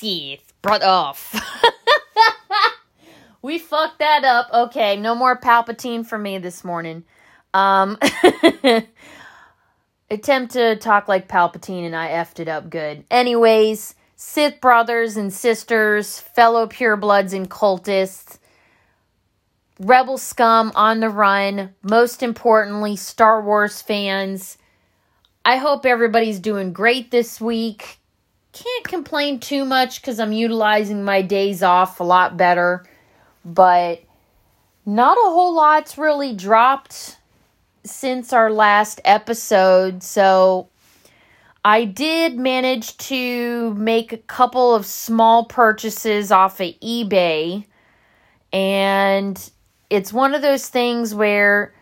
Sith. Brought off. we fucked that up. Okay, no more Palpatine for me this morning. Um, attempt to talk like Palpatine and I effed it up good. Anyways, Sith brothers and sisters, fellow purebloods and cultists, rebel scum on the run, most importantly, Star Wars fans. I hope everybody's doing great this week. Can't complain too much because I'm utilizing my days off a lot better, but not a whole lot's really dropped since our last episode. So I did manage to make a couple of small purchases off of eBay. And it's one of those things where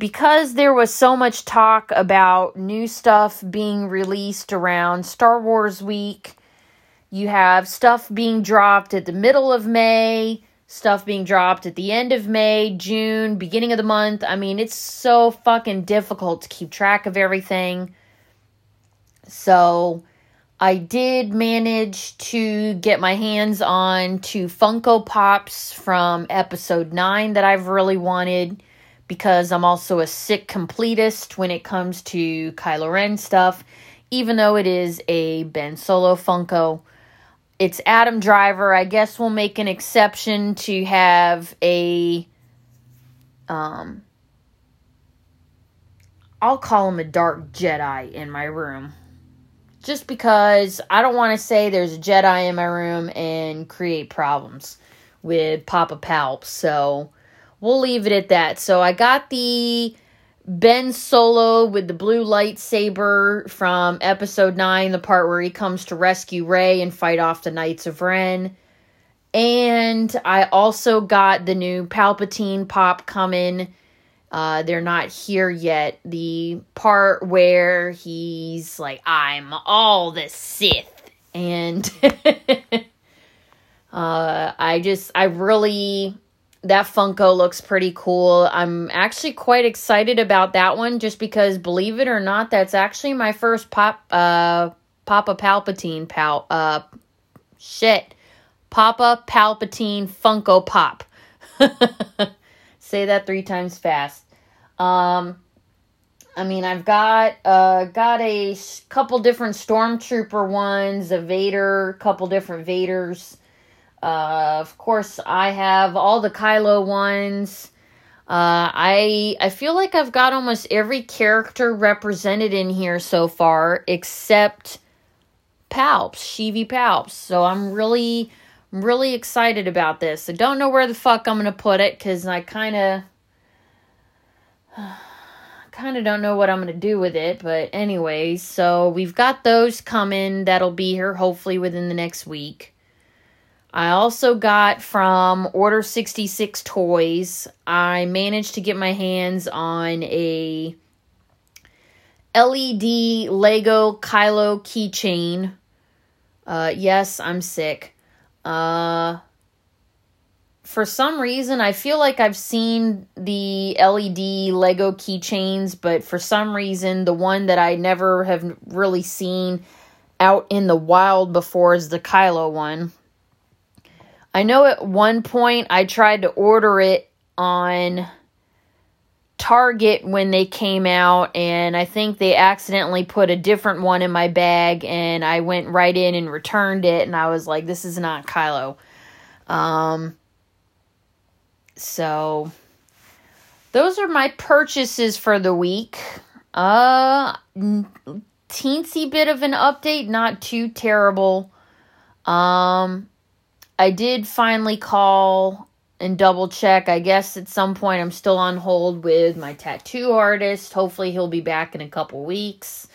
because there was so much talk about new stuff being released around Star Wars week, you have stuff being dropped at the middle of May, stuff being dropped at the end of May, June, beginning of the month. I mean, it's so fucking difficult to keep track of everything. So, I did manage to get my hands on two Funko Pops from episode 9 that I've really wanted because I'm also a sick completist when it comes to Kylo Ren stuff, even though it is a Ben Solo Funko it's Adam Driver. I guess we'll make an exception to have a um I'll call him a dark Jedi in my room. Just because I don't want to say there's a Jedi in my room and create problems with Papa Palp. So we'll leave it at that. So I got the Ben Solo with the blue lightsaber from episode 9, the part where he comes to rescue Rey and fight off the Knights of Ren. And I also got the new Palpatine pop coming. Uh, they're not here yet. The part where he's like, I'm all the Sith. And uh, I just, I really that Funko looks pretty cool. I'm actually quite excited about that one just because believe it or not, that's actually my first pop uh Papa Palpatine pal uh shit. Papa Palpatine Funko Pop. Say that 3 times fast. Um I mean, I've got uh got a couple different stormtrooper ones, a Vader, couple different Vaders. Uh, of course, I have all the Kylo ones. Uh, I I feel like I've got almost every character represented in here so far, except Palps, Sheevy Palps. So I'm really really excited about this. I don't know where the fuck I'm gonna put it because I kind of kind of don't know what I'm gonna do with it. But anyways, so we've got those coming. That'll be here hopefully within the next week. I also got from Order 66 Toys, I managed to get my hands on a LED Lego Kylo keychain. Uh, yes, I'm sick. Uh, for some reason, I feel like I've seen the LED Lego keychains, but for some reason, the one that I never have really seen out in the wild before is the Kylo one. I know at one point I tried to order it on Target when they came out, and I think they accidentally put a different one in my bag, and I went right in and returned it, and I was like, this is not Kylo. Um, so those are my purchases for the week. Uh, teensy bit of an update, not too terrible. Um, I did finally call and double check. I guess at some point I'm still on hold with my tattoo artist. Hopefully he'll be back in a couple weeks.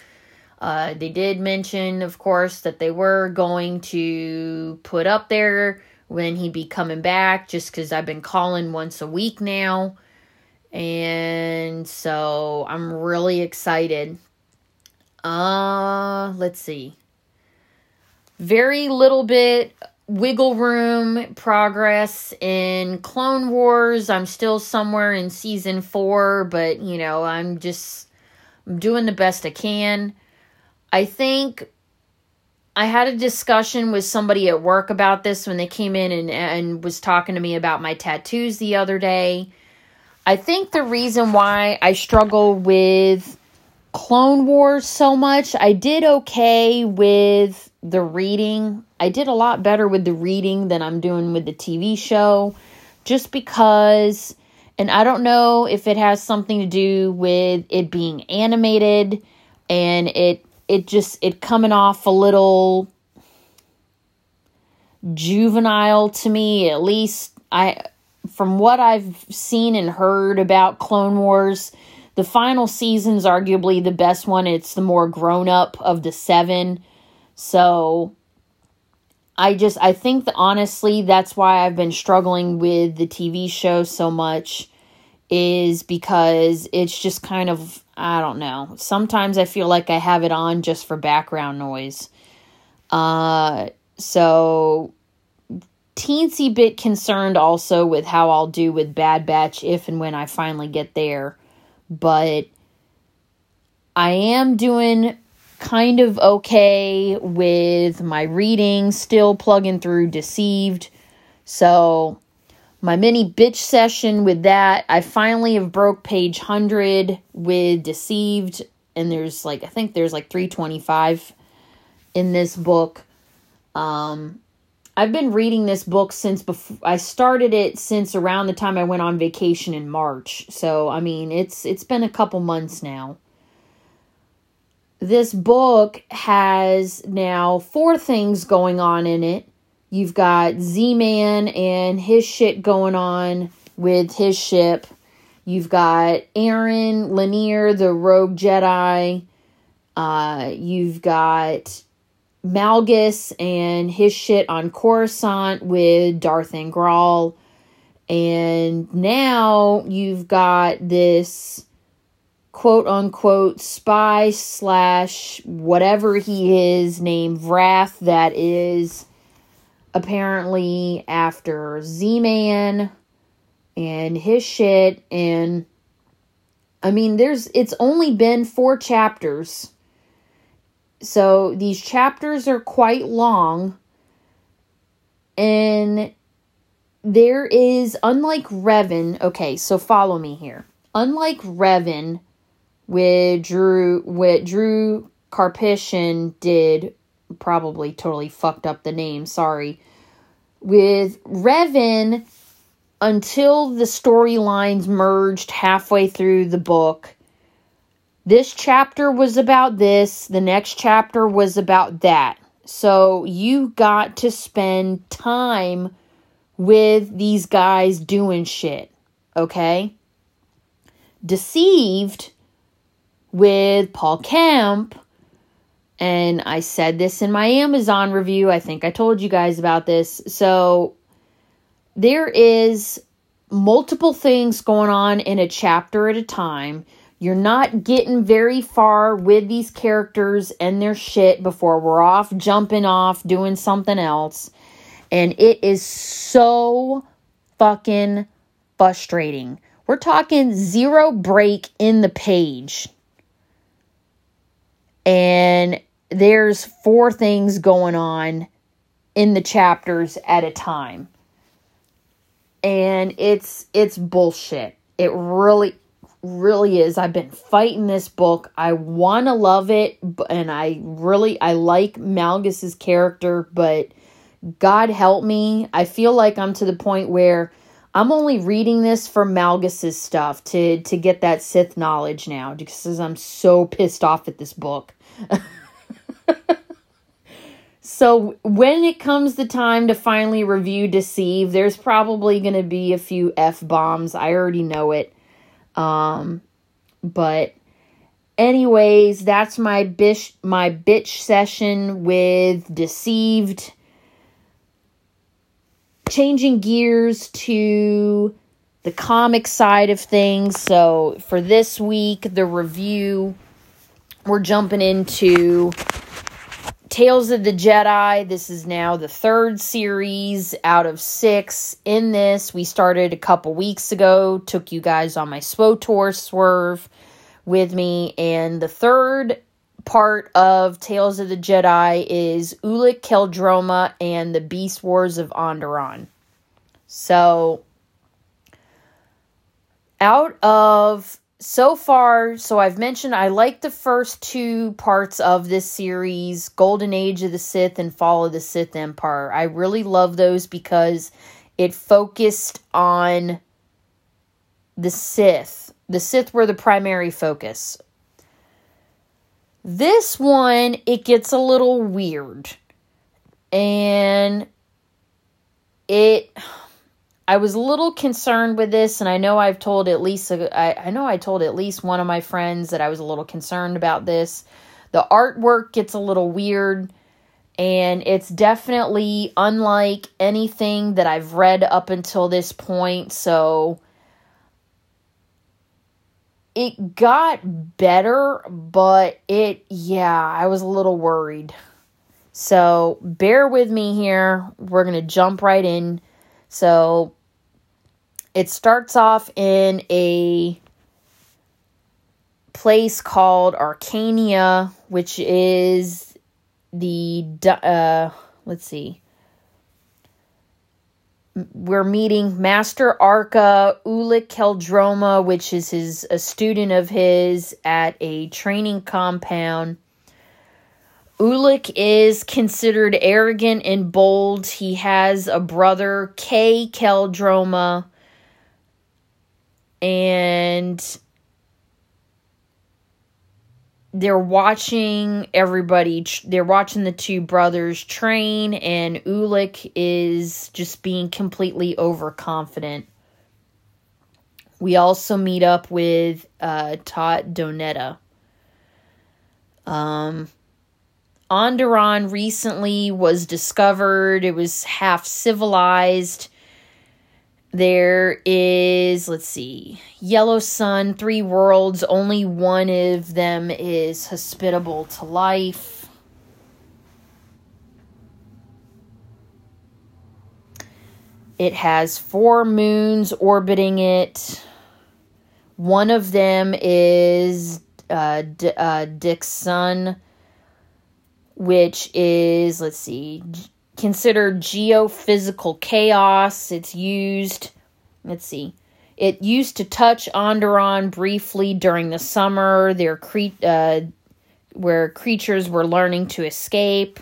Uh, they did mention, of course, that they were going to put up there when he'd be coming back, just because I've been calling once a week now. And so I'm really excited. Uh, let's see. Very little bit wiggle room progress in Clone Wars. I'm still somewhere in season four, but you know, I'm just I'm doing the best I can. I think I had a discussion with somebody at work about this when they came in and, and was talking to me about my tattoos the other day. I think the reason why I struggle with Clone Wars so much, I did okay with the reading. I did a lot better with the reading than I'm doing with the TV show just because and I don't know if it has something to do with it being animated and it it just it coming off a little juvenile to me at least. I from what I've seen and heard about Clone Wars the final season's arguably the best one. It's the more grown up of the 7 so I just I think that honestly that's why I've been struggling with the TV show so much is because it's just kind of I don't know. Sometimes I feel like I have it on just for background noise. Uh so teensy bit concerned also with how I'll do with Bad Batch if and when I finally get there. But I am doing kind of okay with my reading, still plugging through Deceived. So, my mini bitch session with that, I finally have broke page 100 with Deceived and there's like I think there's like 325 in this book. Um I've been reading this book since before I started it since around the time I went on vacation in March. So, I mean, it's it's been a couple months now this book has now four things going on in it. You've got Z Man and his shit going on with his ship. You've got Aryn Leneer, the rogue Jedi. Uh, you've got Malgus and his shit on Coruscant with Darth Angral. And now you've got this quote unquote spy slash whatever he is named Wrath that is apparently after Z Man and his shit. And I mean, there's it's only been four chapters. So these chapters are quite long. And there is, unlike Revan, okay, so follow me here. Unlike Revan, with Drew with Drew Karpyshyn did probably totally fucked up the name, sorry. With Revan until the storylines merged halfway through the book. This chapter was about this, the next chapter was about that. So you got to spend time with these guys doing shit, okay? Deceived with Paul Kemp. And I said this in my Amazon review. I think I told you guys about this. So there is multiple things going on in a chapter at a time. You're not getting very far with these characters and their shit before we're off jumping off doing something else. And it is so fucking frustrating. We're talking zero break in the page and there's four things going on in the chapters at a time. And it's it's bullshit. It really really is. I've been fighting this book. I want to love it and i really i like malgus's character but god help me. I feel like i'm to the point where i'm only reading this for malgus's stuff to to get that sith knowledge now because i'm so pissed off at this book so when it comes the time to finally review Deceive, there's probably going to be a few f bombs. I already know it. Um, but anyways, that's my bitch my bitch session with Deceived. Changing gears to the comic side of things. So for this week, the review we're jumping into Tales of the Jedi. This is now the third series out of six. In this, we started a couple weeks ago, took you guys on my SWOTOR swerve with me, and the third part of Tales of the Jedi is Ulic Qel-Droma and the Beast Wars of Onderon. So, out of so far, so I've mentioned I like the first two parts of this series Golden Age of the Sith and Fall of the Sith Empire. I really love those because it focused on the Sith. The Sith were the primary focus. This one, it gets a little weird. And it I was a little concerned with this, and I know I've told at least I, I know I told at least one of my friends that I was a little concerned about this. The artwork gets a little weird, and it's definitely unlike anything that I've read up until this point. So it got better, but it yeah, I was a little worried. So bear with me here. We're gonna jump right in. So it starts off in a place called Arcania, which is the uh, let's see. We're meeting Master Arca Ulic Qel-Droma, which is his a student of his at a training compound. Ulic is considered arrogant and bold. He has a brother, Cay Qel-Droma, and they're watching everybody they're watching the two brothers train and Ulic is just being completely overconfident. We also meet up with uh Tott Doneeta. Um Onderon recently was discovered. It was half civilized there is, let's see, Yellow Sun, Three Worlds. Only one of them is hospitable to life. It has four moons orbiting it. One of them is uh, D- uh, Dxun, which is, let's see, considered geophysical chaos. It's used, let's see, it used to touch Onderon briefly during the summer. There, cre- uh, where creatures were learning to escape.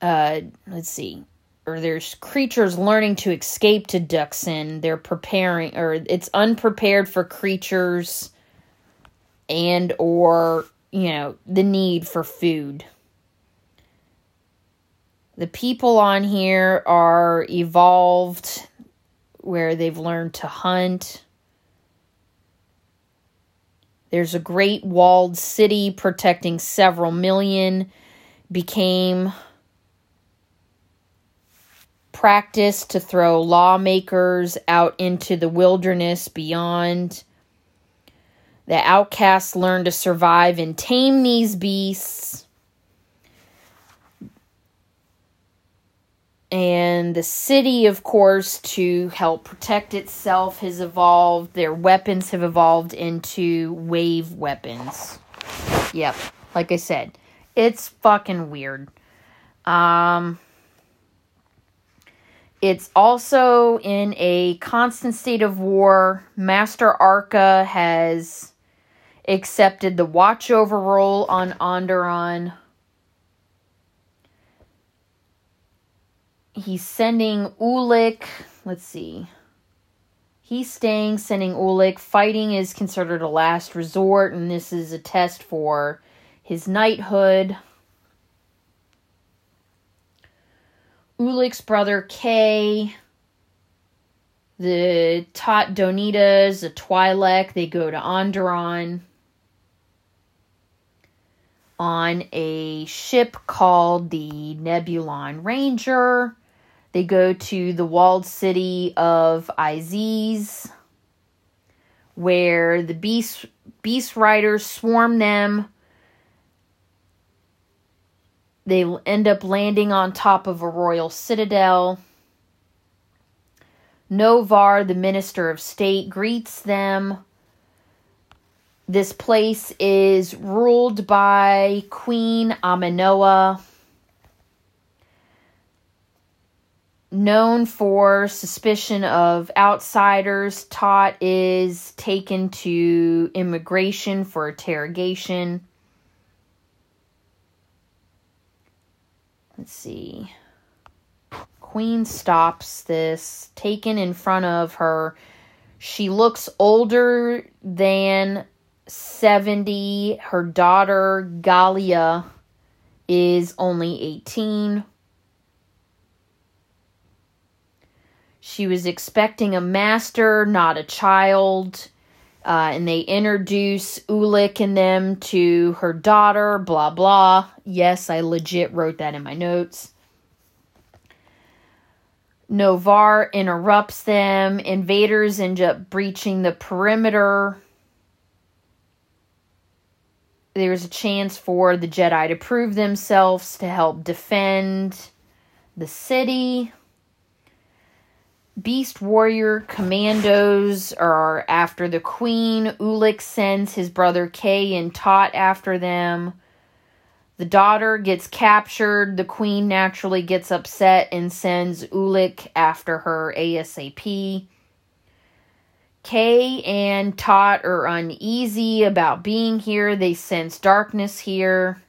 Uh, let's see, or there's creatures learning to escape to Dxun. They're preparing, or it's unprepared for creatures and or you know, the need for food. The people on here are evolved where they've learned to hunt. There's a great walled city protecting several million, became practice to throw lawmakers out into the wilderness beyond the outcasts learn to survive and tame these beasts. And the city, of course, to help protect itself, has evolved. Their weapons have evolved into wave weapons. Yep, like I said, it's fucking weird. Um, it's also in a constant state of war. Master Arca has accepted the watchover role on Onderon. He's sending Ulic. Let's see. He's staying, sending Ulic. Fighting is considered a last resort, and this is a test for his knighthood. Ulic's brother Cay, the Tott Doneetas, the Twi'lek, they go to Onderon on a ship called the Nebulon Ranger. They go to the walled city of Iziz, where the beast beast riders swarm them. They end up landing on top of a royal citadel. Novar, the minister of state, greets them This place is ruled by Queen Amanoa, known for suspicion of outsiders. Tott is taken to immigration for interrogation. Let's see. Queen stops this, taken in front of her. She looks older than 70. Her daughter, Galia, is only 18. She was expecting a master, not a child. Uh, and they introduce Ulic and them to her daughter, blah, blah. Yes, I legit wrote that in my notes. Novar interrupts them. Invaders end up breaching the perimeter. There's a chance for the Jedi to prove themselves to help defend the city. Beast Warrior commandos are after the Queen. Ulic sends his brother Cay and Tott after them. The daughter gets captured. The queen naturally gets upset and sends Ulic after her ASAP. Cay and Tott are uneasy about being here. They sense darkness here.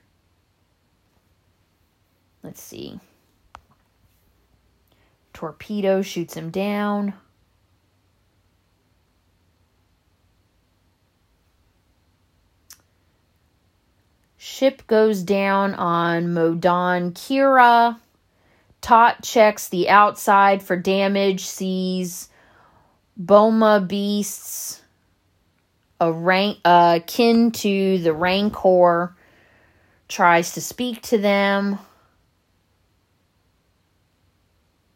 Let's see. Torpedo shoots him down. Ship goes down on Modon Kira. Tott checks the outside for damage, sees Boma beasts a rank uh, to the Rancor, tries to speak to them.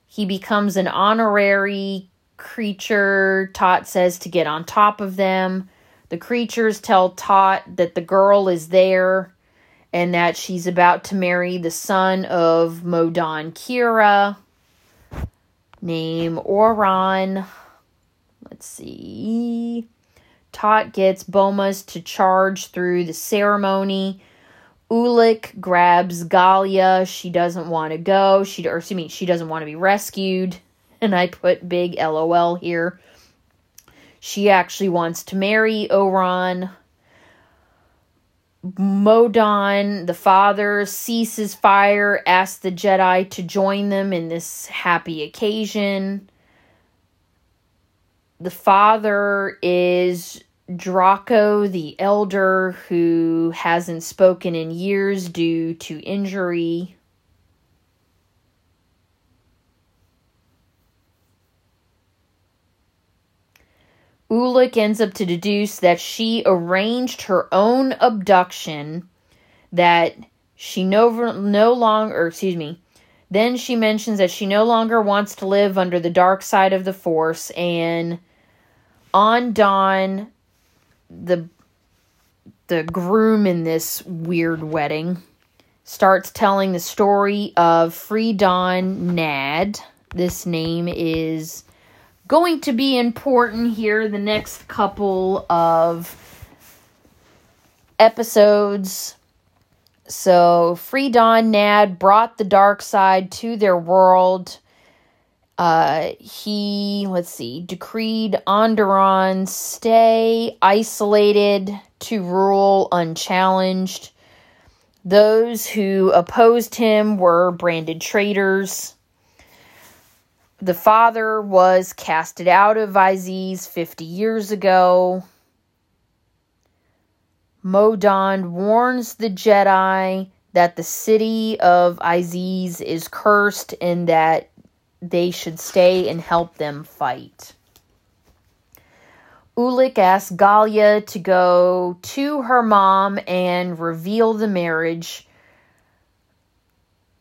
He becomes an honorary creature. Tott says to get on top of them. The creatures tell Tott that the girl is there and that she's about to marry the son of Modon Kira, name Oron. Let's see. Tott gets Bomas to charge through the ceremony. Ulic grabs Galia. She doesn't want to go. She or excuse me, she doesn't want to be rescued. And I put big LOL here. She actually wants to marry Oron. Modon, the father, ceases fire, asks the Jedi to join them in this happy occasion. The father is Draco, the elder, who hasn't spoken in years due to injury. Ulic ends up to deduce that she arranged her own abduction, that she no, no longer, excuse me, then she mentions that she no longer wants to live under the dark side of the Force, and on dawn, the the groom in this weird wedding starts telling the story of Freedon Nadd. This name is going to be important here the next couple of episodes. So, Freedon Nadd brought the dark side to their world. Uh, he, let's see, decreed Onderon stay isolated to rule unchallenged. Those who opposed him were branded traitors. The father was casted out of Iziz 50 years ago. Modon warns the Jedi that the city of Iziz is cursed and that they should stay and help them fight. Ulic asks Galia to go to her mom and reveal the marriage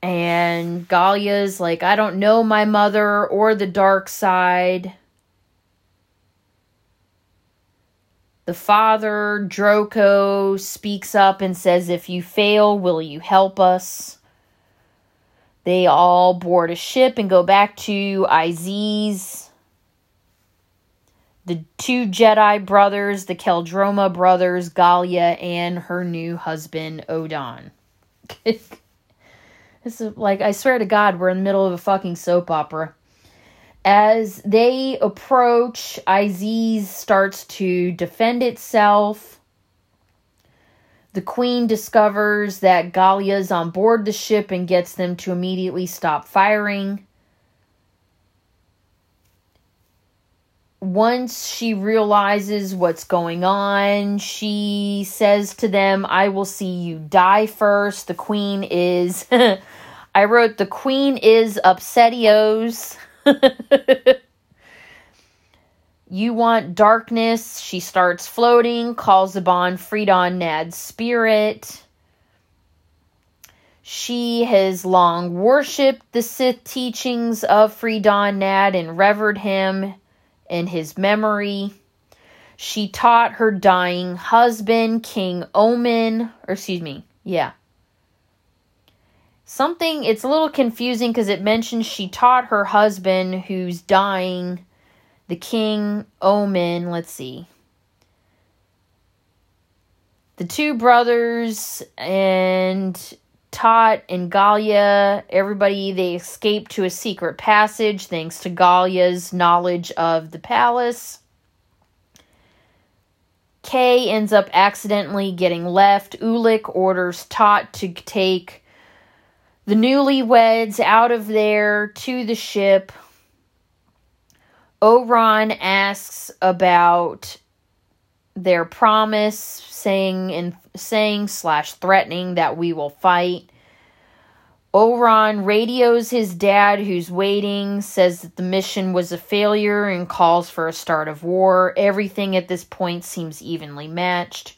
and Galia's like, I don't know my mother or the dark side. The father, Draco, speaks up and says, If you fail, will you help us? They all board a ship and go back to Iziz. the two Jedi brothers, the Qel-Droma brothers, Galia, and her new husband, Odon. this is like, I swear to God, we're in the middle of a fucking soap opera. As they approach, Iziz starts to defend itself. The queen discovers that Galia's on board the ship and gets them to immediately stop firing. once she realizes what's going on, she says to them, I will see you die first. The queen is. I wrote, the queen is upsetios. you want darkness. She starts floating, calls upon Freedon Nadd's spirit. She has long worshipped the Sith teachings of Freedon Nadd and revered him in his memory. She taught her dying husband, King Ommin, or excuse me, yeah. Something, it's a little confusing because it mentions she taught her husband, who's dying, the King Ommin, let's see. The two brothers and Tott and Galia, everybody, they escape to a secret passage thanks to Galia's knowledge of the palace. Cay ends up accidentally getting left. Ulic orders Tott to take the newlyweds out of there to the ship. Oron asks about their promise, saying and saying slash threatening that we will fight. Oron radios his dad, who's waiting, says that the mission was a failure and calls for a start of war. Everything at this point seems evenly matched.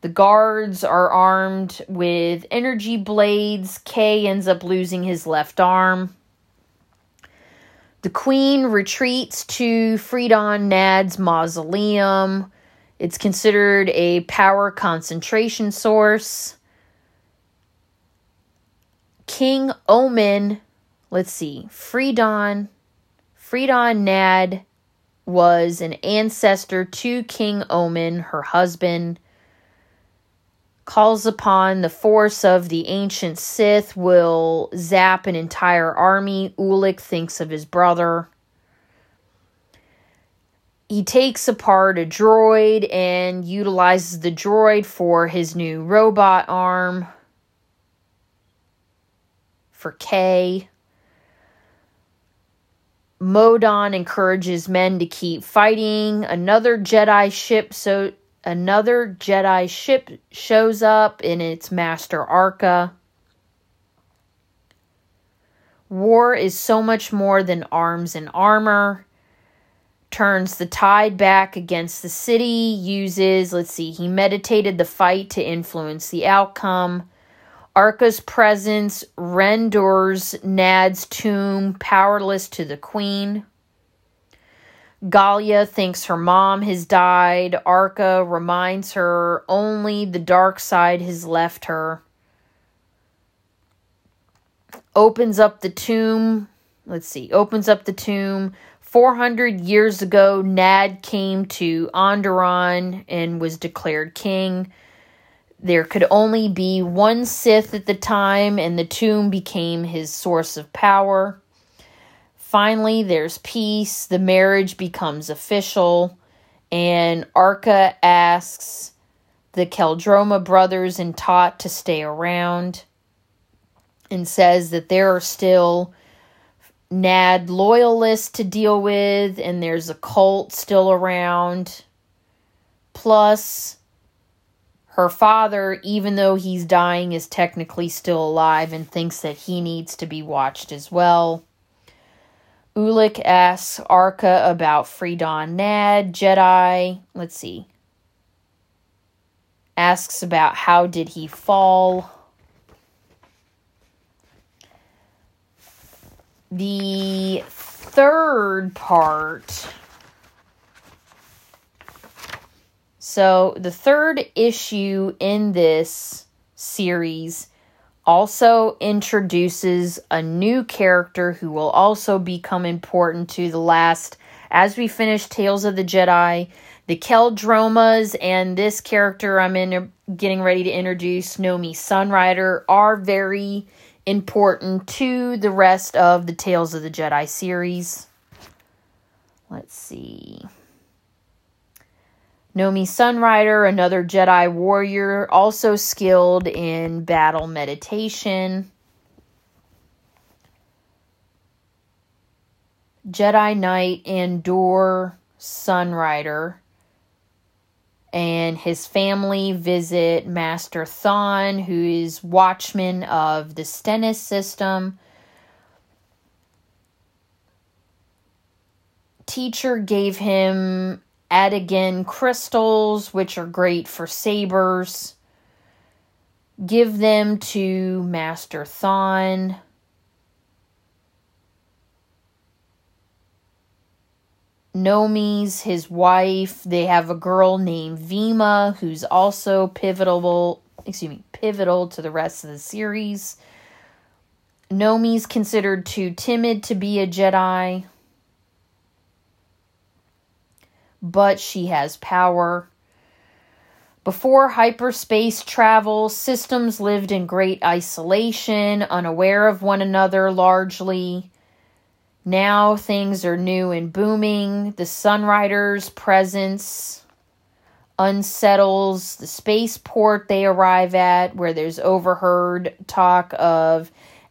The guards are armed with energy blades. Cay ends up losing his left arm. The queen retreats to Freedon Nadd's mausoleum. It's considered a power concentration source. King Ommin, let's see, Freedon, Freedon Nadd was an ancestor to King Ommin, her husband calls upon the force of the ancient Sith, will zap an entire army. Ulic thinks of his brother. He takes apart a droid and utilizes the droid for his new robot arm for Cay. Modon encourages men to keep fighting. Another Jedi ship so another Jedi ship shows up in its master Arca. War is so much more than arms and armor. Turns the tide back against the city, uses, let's see, he meditated the fight to influence the outcome. Arca's presence renders Nadd's tomb powerless to the queen. Galia thinks her mom has died. Arca reminds her only the dark side has left her. Opens up the tomb. Let's see. Opens up the tomb. 400 years ago, Nadd came to Onderon and was declared king. There could only be one Sith at the time, and the tomb became his source of power. Finally, there's peace. The marriage becomes official. And Arca asks the Qel-Droma brothers and Tott to stay around and says that there are still Nadd loyalists to deal with, and there's a cult still around. Plus, her father, even though he's dying, is technically still alive and thinks that he needs to be watched as well. Ulic asks Arca about Freedon Nadd, Jedi. Let's see. Asks about how did he fall. The third part. So, the third issue in this series also introduces a new character who will also become important to the last as we finish Tales of the Jedi, the Qel-Dromas and this character I'm in getting ready to introduce, Nomi Sunrider, are very important to the rest of the Tales of the Jedi series. Let's see. Nomi Sunrider, another Jedi warrior, also skilled in battle meditation. Jedi Knight Andur Sunrider and his family visit Master Thon, who is watchman of the Stenness system. Teacher gave him Adegan crystals, which are great for sabers. Give them to Master Thon. Nomi's his wife. They have a girl named Vima who's also pivotal excuse me, pivotal to the rest of the series. Nomi's considered too timid to be a Jedi, but she has power. Before hyperspace travel, systems lived in great isolation, unaware of one another largely. Now things are new and booming. The Sunrider's presence unsettles the spaceport they arrive at, where there's overheard talk of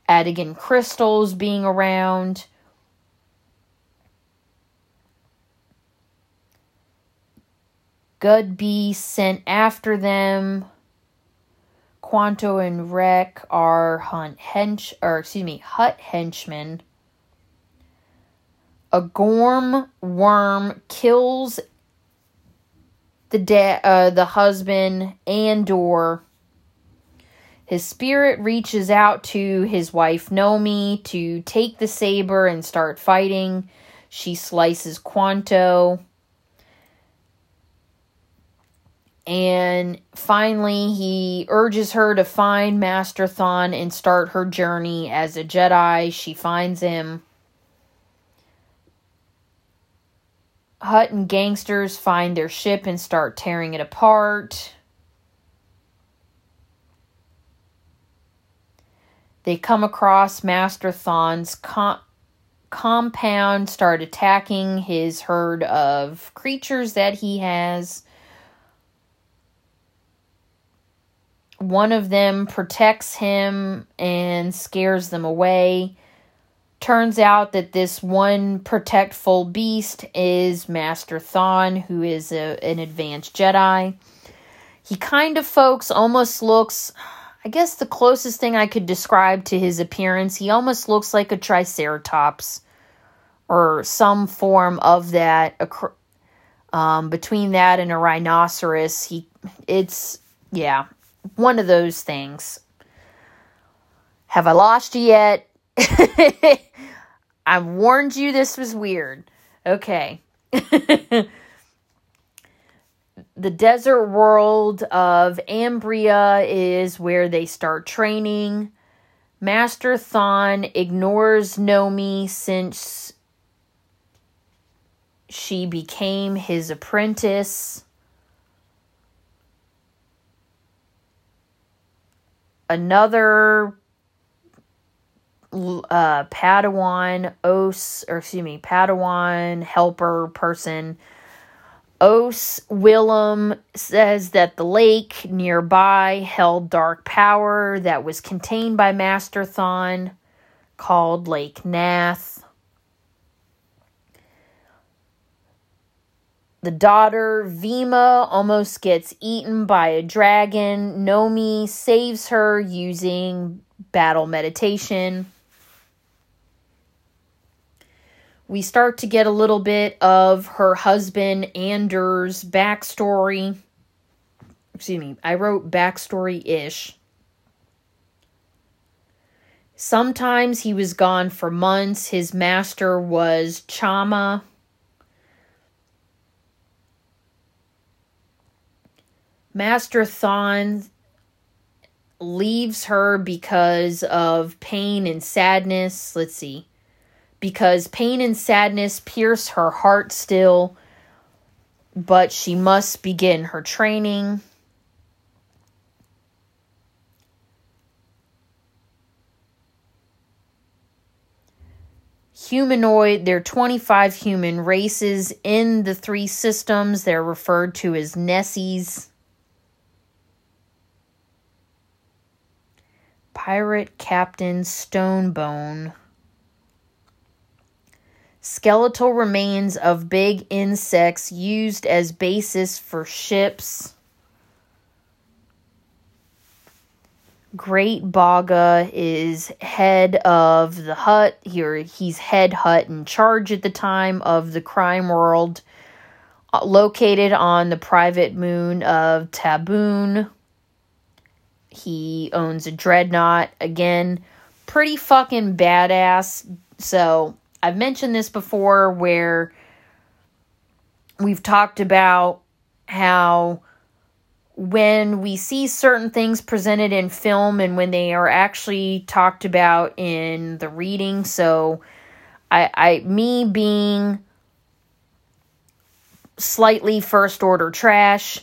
Adegan crystals being around. Gudby sent after them. Quanto and Wreck are hunt hench or excuse me, Hutt henchmen a gorm worm kills the da- uh, the husband Andur. His spirit reaches out to his wife Nomi to take the saber and start fighting. She slices Quanto. And finally, he urges her to find Master Thon and start her journey as a Jedi. She finds him. Hutt and gangsters find their ship and start tearing it apart. They come across Master Thon's com- compound, start attacking his herd of creatures that he has. One of them protects him and scares them away. Turns out that this one protectful beast is Master Thon, who is a, an advanced Jedi. He kind of, folks, almost looks, I guess the closest thing I could describe to his appearance, he almost looks like a Triceratops or some form of that. Um, between that and a rhinoceros, he, it's, yeah, one of those things. Have I lost you yet? I warned you this was weird. Okay. the desert world of Ambria is where they start training. Master Thon ignores Nomi since she became his apprentice. Another uh, Padawan Oss, or excuse me, Padawan helper person. Oss Wilum says that the lake nearby held dark power that was contained by Master Thon, called Lake Natth. The daughter, Vima, almost gets eaten by a dragon. Nomi saves her using battle meditation we start to get a little bit of her husband Anders' backstory. Excuse me, I wrote backstory ish. Sometimes he was gone for months. His master was Chama. Master Thon leaves her because of pain and sadness. Let's see. because pain and sadness pierce her heart still, but she must begin her training. humanoid. There are 25 human races in the three systems. They're referred to as Nessies. Pirate Captain Stonebone. Skeletal remains of big insects used as basis for ships. Great Bogga is head of the Hutt. Here he's head Hutt in charge at the time of the crime world, uh, located on the private moon of Taboon. He owns a dreadnought. Again, pretty fucking badass. So I've mentioned this before where we've talked about how when we see certain things presented in film and when they are actually talked about in the reading. So, I, I me being slightly first order trash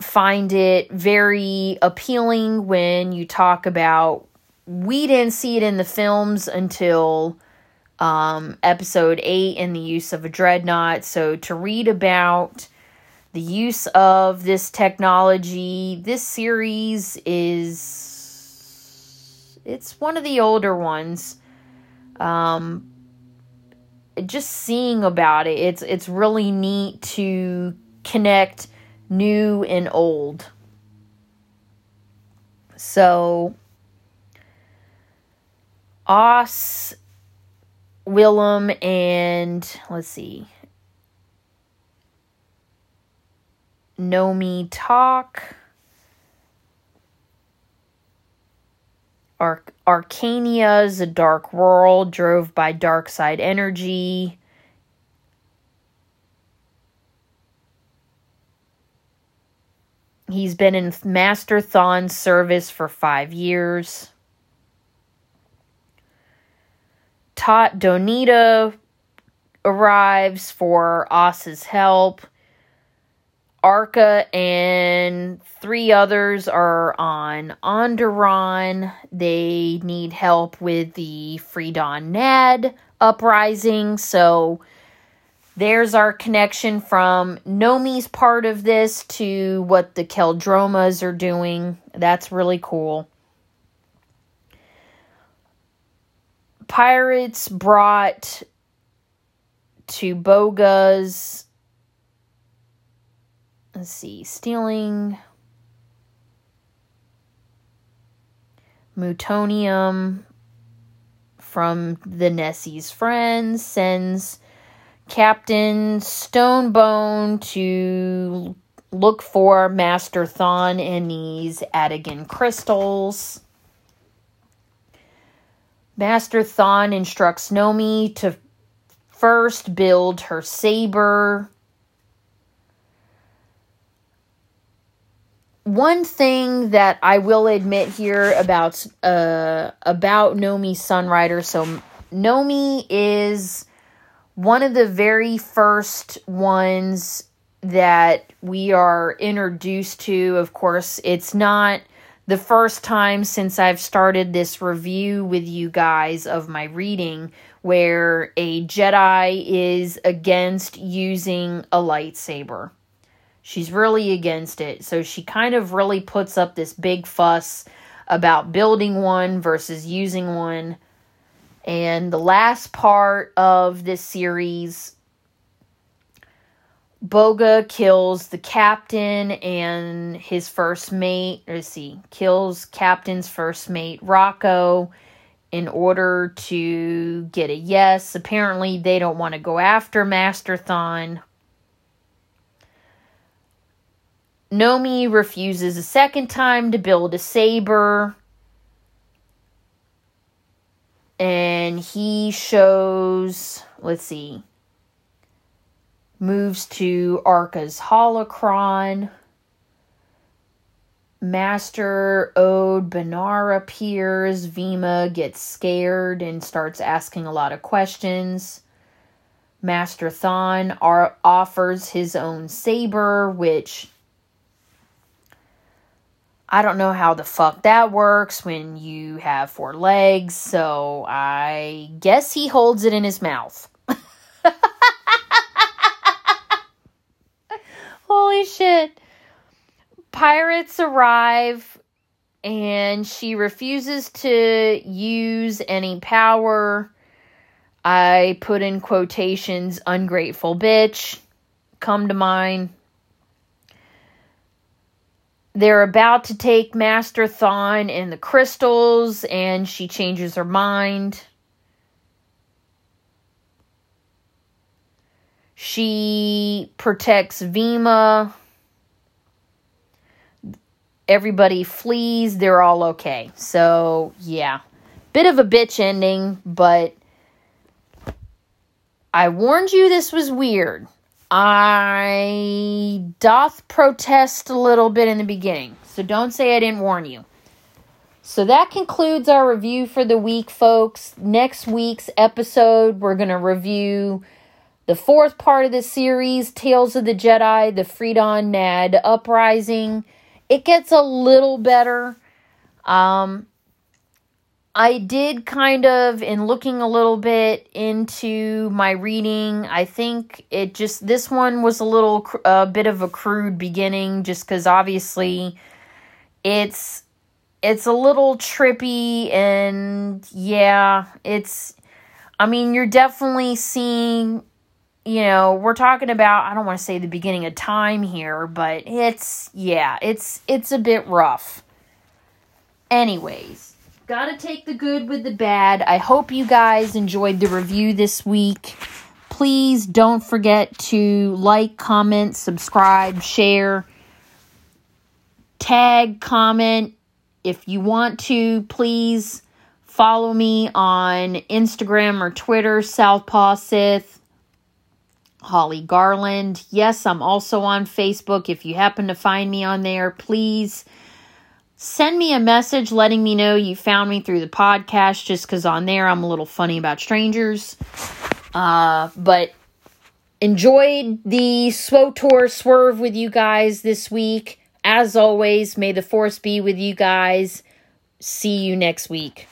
find it very appealing when you talk about we didn't see it in the films until um, episode 8 in the use of a dreadnought so to read about the use of this technology. This series is it's one of the older ones. Um just seeing about it, it's it's really neat to connect new and old. So Oss, Wilum, and let's see, Nomi Talk. Ar- Arcania is a dark world drove by dark side energy. He's been in Master Thon's service for five years. Tott Doneeta arrives for Oss's help. Arca and three others are on Onderon. They need help with the Freedon Nadd uprising. So there's our connection from Nomi's part of this to what the Qel-Dromas are doing. That's really cool. Pirates brought to Bogga's let's see, stealing Mutonium from the Nessie's friends, sends Captain Stonebone to look for Master Thon and these Adegan crystals. Master Thon instructs Nomi to first build her saber one thing that I will admit here about uh about Nomi Sunrider. So Nomi is one of the very first ones that we are introduced to. Of course, it's not the first time since I've started this review with you guys of my reading where a Jedi is against using a lightsaber. She's really against it. So she kind of really puts up this big fuss about building one versus using one. And the last part of this series, Bogga kills the captain and his first mate. Let's see, kills captain's first mate, Rocco, in order to get a yes. Apparently, they don't want to go after Master Thon. Nomi refuses a second time to build a saber. And he shows, let's see, moves to Arca's holocron. Master Odan-Urr appears. Vima gets scared and starts asking a lot of questions. Master Thon offers his own saber, which I don't know how the fuck that works when you have four legs, so I guess he holds it in his mouth. Holy shit. Pirates arrive and she refuses to use any power. I put in quotations, ungrateful bitch, come to mind. They're about to take Master Thon and the crystals, and she changes her mind. She protects Vima. Everybody flees. They're all okay. So, yeah. Bit of a bitch ending, but I warned you this was weird. I doth protest a little bit in the beginning, so don't say I didn't warn you. So that concludes our review for the week, folks. Next week's episode, we're going to review the fourth part of the series, Tales of the Jedi, the Freedon Nadd Uprising. It gets a little better. Um, I did kind of, in looking a little bit into my reading, I think it just, this one was a little, a bit of a crude beginning, just because obviously it's, it's a little trippy and yeah, it's, I mean, you're definitely seeing, you know, we're talking about, I don't want to say the beginning of time here, but it's, yeah, it's, it's a bit rough. Anyways Gotta take the good with the bad. I hope you guys enjoyed the review this week. Please don't forget to like, comment, subscribe, share, tag, comment. If you want to, please follow me on Instagram or Twitter, Southpaw Sith. Holly Garland. Yes, I'm also on Facebook. If you happen to find me on there, please send me a message letting me know you found me through the podcast just because on there I'm a little funny about strangers. Uh, but enjoyed the SWTOR swerve with you guys this week. As always, may the force be with you guys. See you next week.